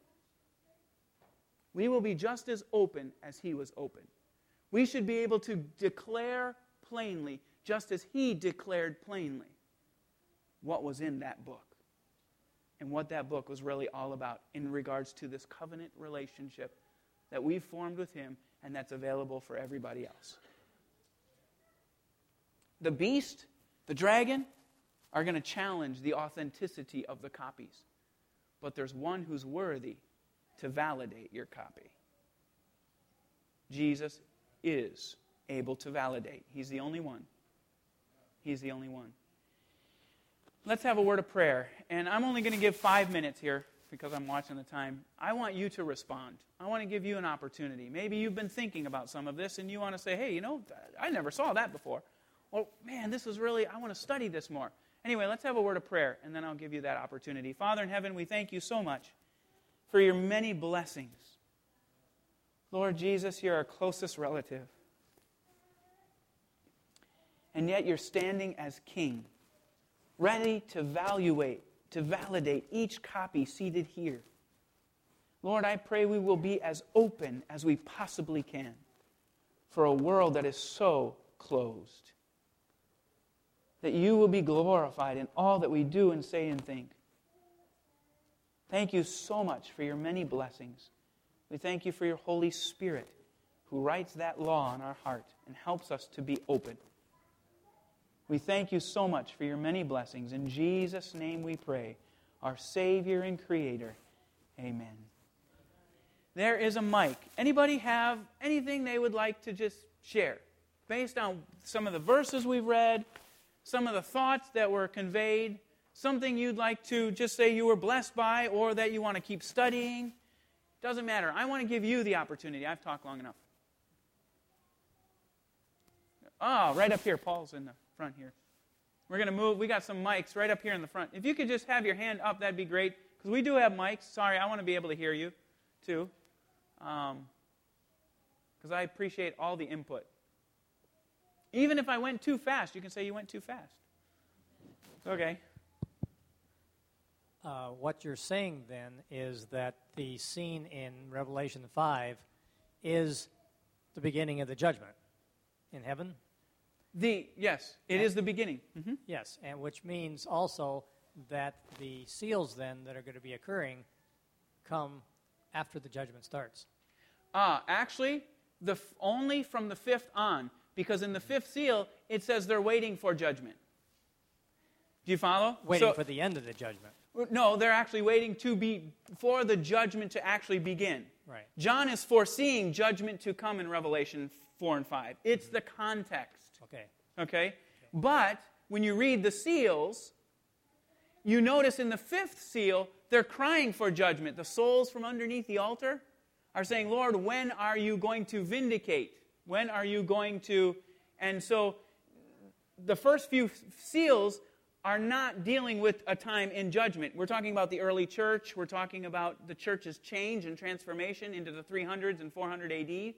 We will be just as open as he was open. We should be able to declare plainly, just as he declared plainly, what was in that book and what that book was really all about in regards to this covenant relationship that we've formed with him and that's available for everybody else. The beast, the dragon, are going to challenge the authenticity of the copies. But there's one who's worthy to validate your copy. Jesus is able to validate. He's the only one. He's the only one. Let's have a word of prayer. And I'm only going to give five minutes here because I'm watching the time. I want you to respond. I want to give you an opportunity. Maybe you've been thinking about some of this and you want to say, hey, you know, I never saw that before. Well, man, this is really, I want to study this more. Anyway, let's have a word of prayer and then I'll give you that opportunity. Father in heaven, we thank you so much for your many blessings. Lord Jesus, you're our closest relative. And yet you're standing as king, ready to evaluate to validate each copy seated here. Lord, I pray we will be as open as we possibly can for a world that is so closed. That you will be glorified in all that we do and say and think. Thank you so much for your many blessings. We thank you for your Holy Spirit who writes that law in our heart and helps us to be open. We thank you so much for your many blessings. In Jesus' name we pray, our Savior and Creator. Amen. There is a mic. Anybody have anything they would like to just share based on some of the verses we've read, some of the thoughts that were conveyed, something you'd like to just say you were blessed by or that you want to keep studying? Doesn't matter. I want to give you the opportunity. I've talked long enough. Oh, right up here. Paul's in the front here. We're going to move. We got some mics right up here in the front. If you could just have your hand up, that'd be great. Because we do have mics. Sorry, I want to be able to hear you, too. Because um, I appreciate all the input. Even if I went too fast, you can say you went too fast. Okay. Uh, what you're saying then is that the scene in Revelation 5 is the beginning of the judgment in heaven? The yes, it and, is the beginning. Mm-hmm. Yes, and which means also that the seals then that are going to be occurring come after the judgment starts? Ah, actually, the f- only from the fifth on, because in the fifth seal it says they're waiting for judgment. Do you follow? Waiting So- for the end of the judgment. No, they're actually waiting to be for the judgment to actually begin. Right. John is foreseeing judgment to come in Revelation 4 and 5. It's the context. Okay. Okay? But when you read the seals, you notice in the fifth seal, they're crying for judgment. The souls from underneath the altar are saying, Lord, when are you going to vindicate? When are you going to. And so the first few seals are not dealing with a time in judgment. We're talking about the early church. We're talking about the church's change and transformation into the 300s and 400 AD.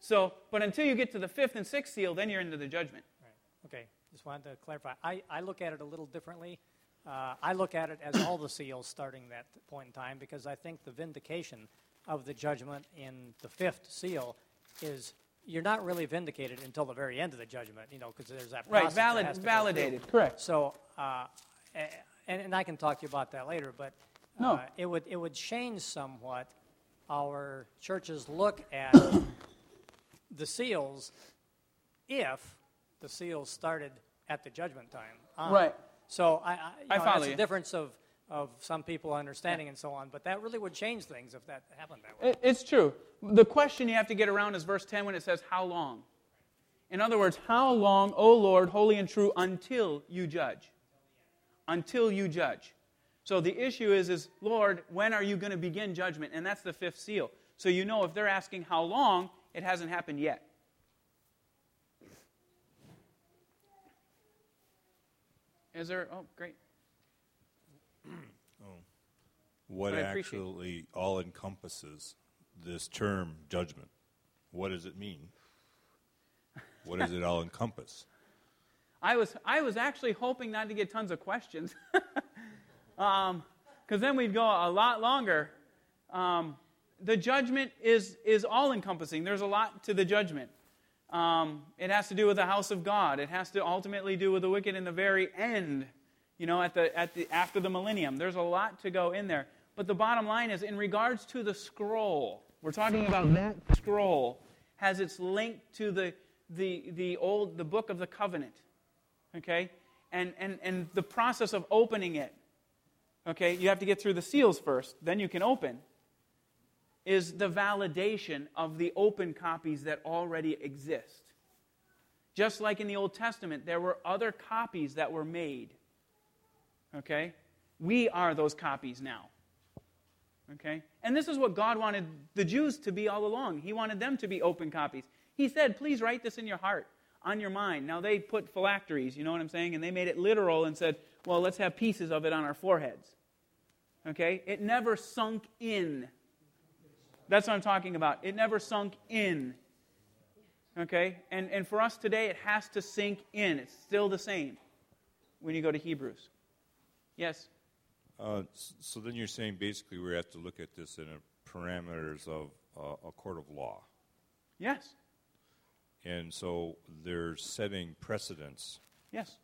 So, but until you get to the fifth and sixth seal, then you're into the judgment. Right. Okay. Just wanted to clarify. I, I look at it a little differently. Uh, I look at it as all the seals starting that point in time because I think the vindication of the judgment in the fifth seal is you're not really vindicated until the very end of the judgment, you know, because there's that Right, process that has to validated. Correct. So, uh, and, and I can talk to you about that later, but uh, No. it would it would change somewhat our church's look at the seals if the seals started at the judgment time. on. Right. So I, I, you I know, follow that's you. a difference of, of some people understanding and so on, but that really would change things if that happened that way. It- It's true. The question you have to get around is verse 10 when it says, How long? In other words, how long, O Lord, holy and true, until you judge? Until you judge. So the issue is, is Lord, when are you going to begin judgment? And that's the fifth seal. So you know if they're asking how long, it hasn't happened yet. Is there? Oh, great. What But actually all encompasses this term judgment? What does it mean? What does it all encompass? I was, I was actually hoping not to get tons of questions. Because then we'd go a lot longer. Um, the judgment is, is all encompassing, there's a lot to the judgment. Um, it has to do with the house of God, it has to ultimately do with the wicked in the very end, you know, at the, at the, after the millennium. There's a lot to go in there. But the bottom line is, in regards to the scroll, we're talking about that scroll has its link to the, the, the old the book of the covenant okay and, and and the process of opening it okay you have to get through the seals first then you can open is the validation of the open copies that already exist. Just like in the old testament there were other copies that were made. Okay? We are those copies now. Okay? And this is what god wanted the jews to be all along. He wanted them to be open copies. He said please write this in your heart on your mind. Now they put phylacteries you know what i'm saying? And they made it literal and said well let's have pieces of it on our foreheads. Okay? It never sunk in that's what i'm talking about. It never sunk in. Okay? And, and for us today it has to sink in. It's still the same when you go to hebrews. Yes? Uh, so then you're saying basically we have to look at this in a parameters of uh, a court of law. yes. And so they're setting precedents. yes.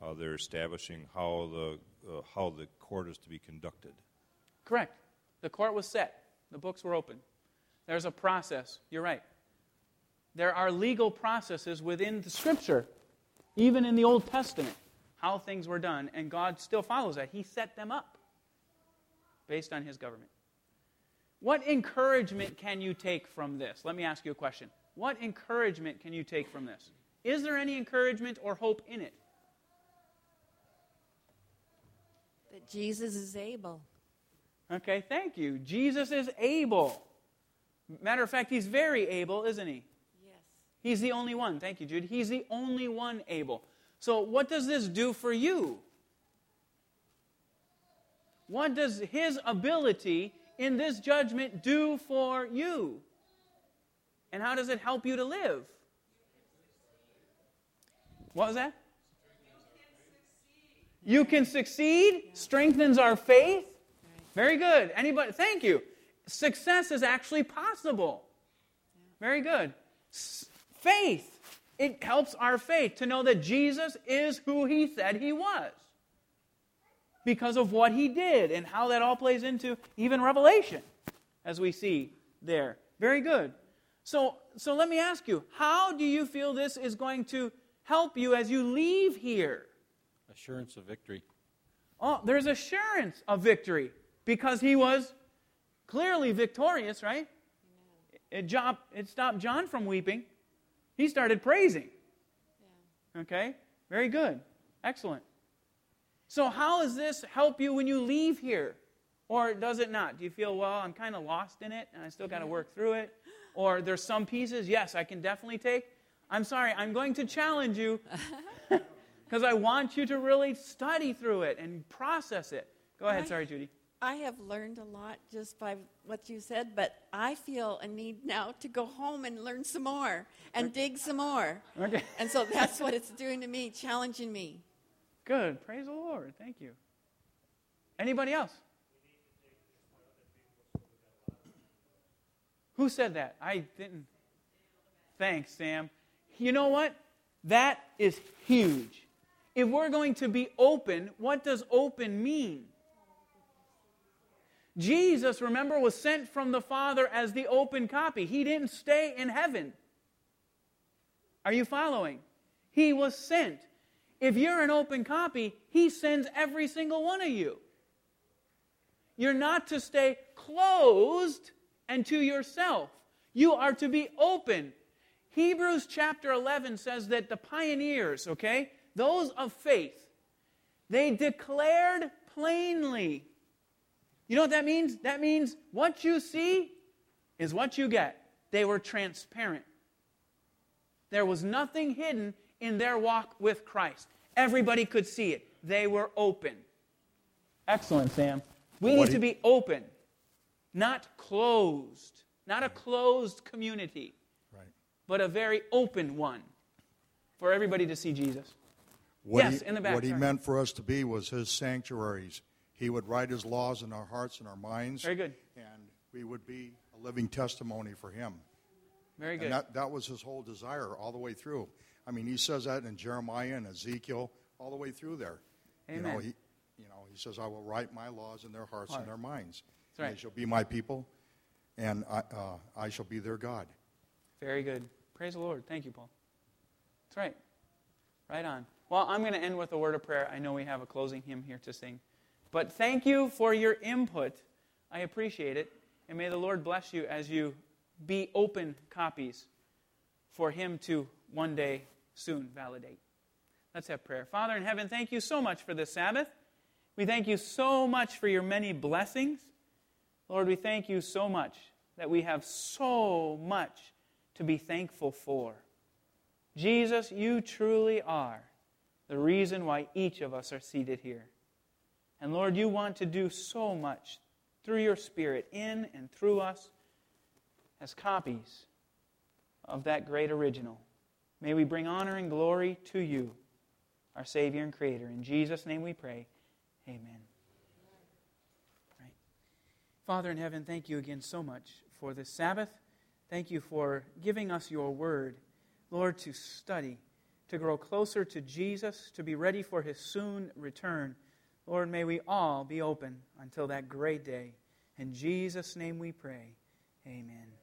Uh, they're establishing how the, uh, how the court is to be conducted. Correct. The court was set, the books were open. There's a process. You're right. There are legal processes within the scripture, even in the Old Testament, how things were done, and God still follows that. He set them up based on his government. What encouragement can you take from this? Let me ask you a question. What encouragement can you take from this? Is there any encouragement or hope in it? That Jesus is able. Okay, thank you. Jesus is able. Matter of fact, he's very able, isn't he? Yes. He's the only one. Thank you, Jude. He's the only one able. So, what does this do for you? What does his ability in this judgment do for you? And how does it help you to live? What was that? You can succeed, strengthens our faith. Very good. Anybody? Thank you. Success is actually possible. Very good. S- faith. It helps our faith to know that Jesus is who he said he was. because of what he did and how that all plays into even Revelation, as we see there. Very good. So, so let me ask you how do you feel this is going to help you as you leave here? Assurance of victory. Oh, there's assurance of victory because he was clearly victorious, right? It, it stopped John from weeping. He started praising. Okay? Very good. Excellent. So, how does this help you when you leave here? Or does it not? Do you feel, well, I'm kind of lost in it and I still got to work through it? Or there's some pieces, yes, I can definitely take. I'm sorry, I'm going to challenge you because I want you to really study through it and process it. Go ahead, sorry, Judy. I have learned a lot just by what you said, but I feel a need now to go home and learn some more and dig some more. Okay. And so that's what it's doing to me, challenging me. Good. Praise the Lord. Thank you. Anybody else? Who said that? I didn't. Thanks, Sam. You know what? That is huge. If we're going to be open, what does open mean? Jesus, remember, was sent from the Father as the open copy. He didn't stay in heaven. Are you following? He was sent. If you're an open copy, He sends every single one of you. You're not to stay closed and to yourself. You are to be open. Hebrews chapter 11 says that the pioneers, okay, those of faith, they declared plainly. You know what that means? That means what you see is what you get. They were transparent. There was nothing hidden in their walk with Christ. Everybody could see it. They were open. Excellent, Sam. We need to be open, not closed, not a closed community, Right. but a very open one for everybody to see Jesus. What Yes, he, in the back, What he meant for us to be was his sanctuaries. He would write his laws in our hearts and our minds. Very good. And we would be a living testimony for him. Very good. And that, that was his whole desire all the way through. I mean, he says that in Jeremiah and Ezekiel, all the way through there. Amen. You know, he, you know, he says, I will write my laws in their hearts Heart. and their minds. That's right. They shall be my people, and I, uh, I shall be their God. Very good. Praise the Lord. Thank you, Paul. That's right. Right on. Well, I'm going to end with a word of prayer. I know we have a closing hymn here to sing. But thank you for your input. I appreciate it. And may the Lord bless you as you be open copies for Him to one day soon validate. Let's have prayer. Father in heaven, thank you so much for this Sabbath. We thank you so much for your many blessings. Lord, we thank you so much that we have so much to be thankful for. Jesus, you truly are the reason why each of us are seated here. And Lord, you want to do so much through your Spirit in and through us as copies of that great original. May we bring honor and glory to you, our Savior and Creator. In Jesus' name we pray. Amen. Right. Father in heaven, thank you again so much for this Sabbath. Thank you for giving us your word, Lord, to study, to grow closer to Jesus, to be ready for his soon return. Lord, may we all be open until that great day. In Jesus' name we pray. Amen.